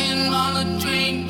In on a dream.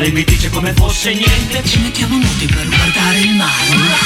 lei mi dice come fosse niente. Ci mettiamo muti per guardare il mare.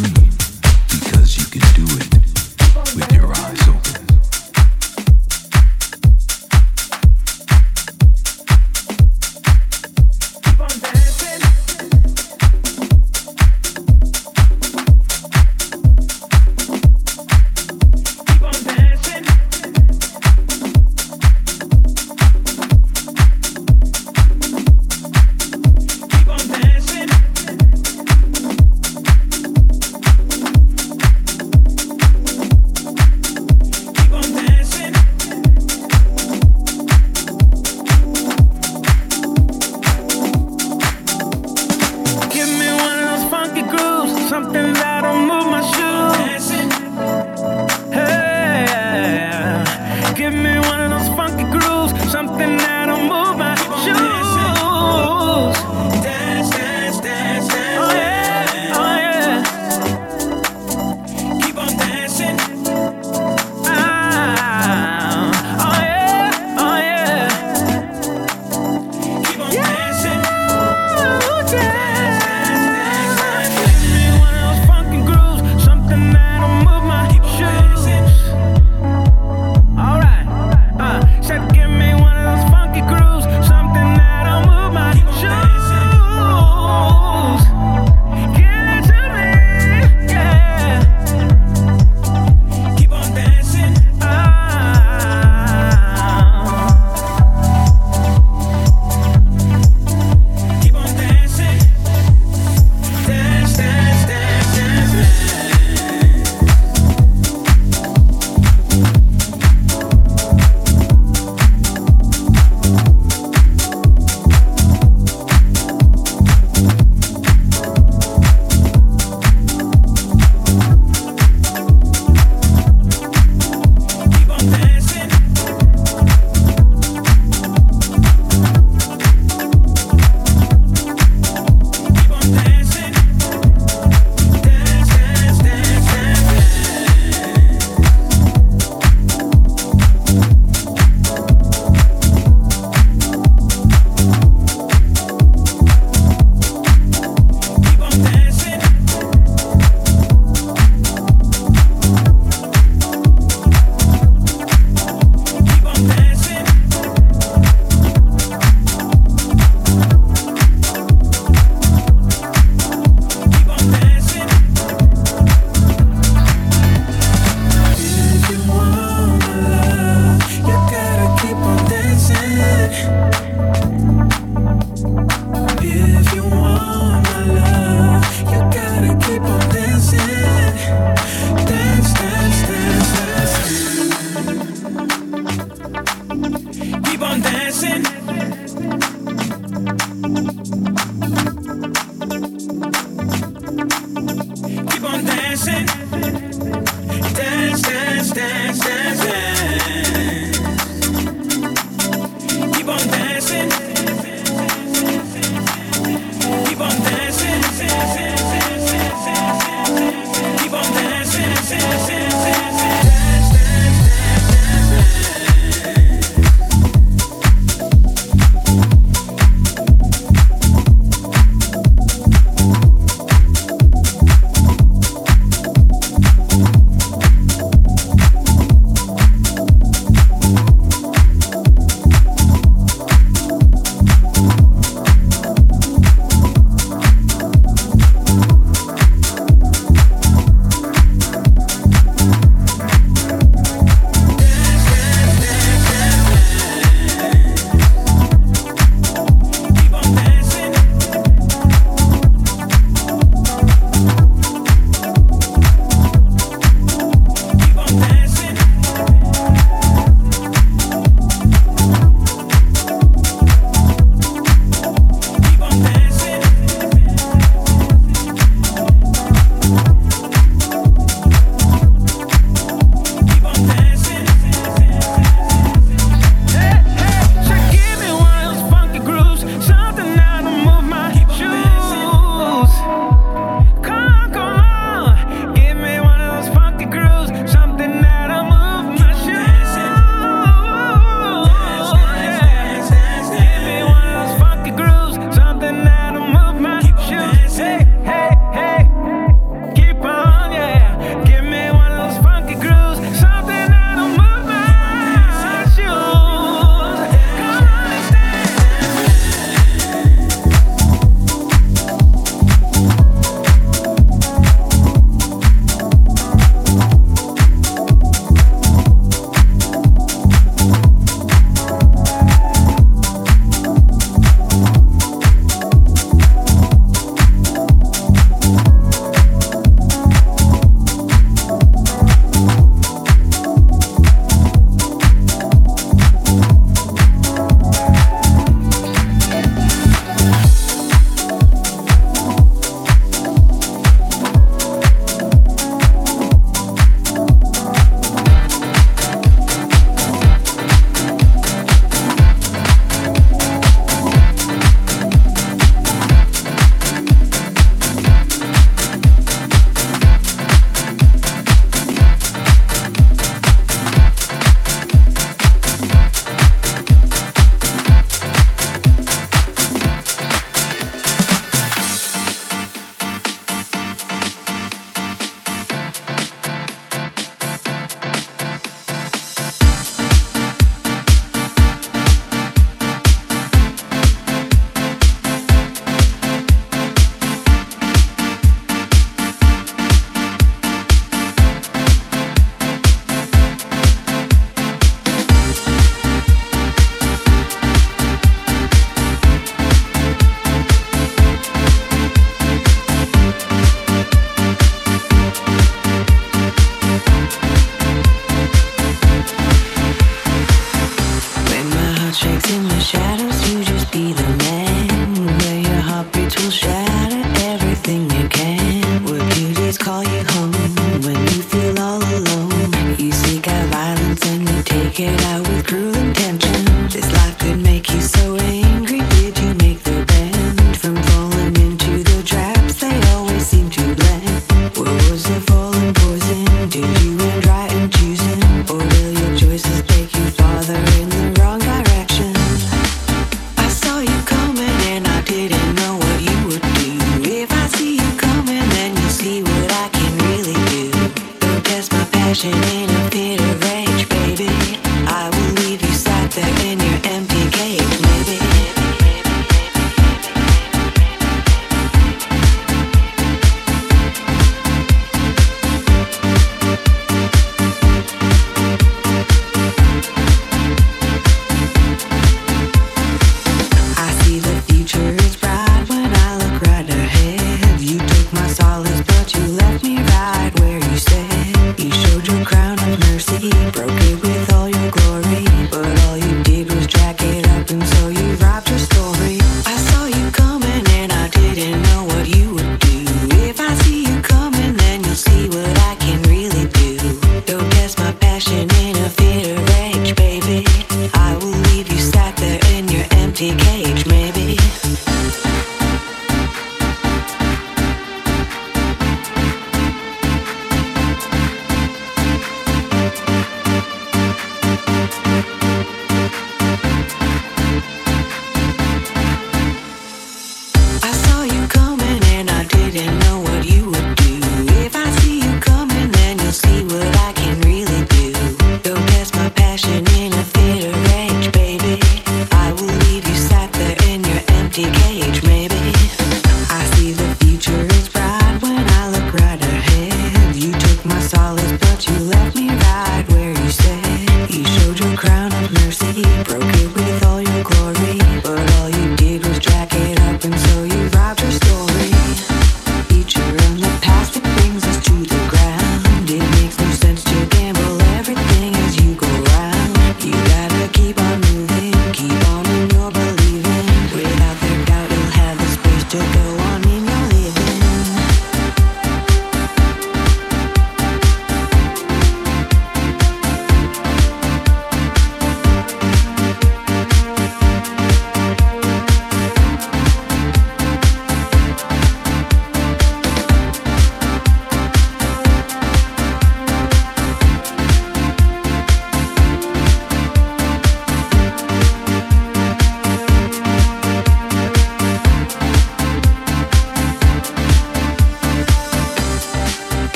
dream.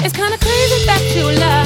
It's kinda crazy that you love.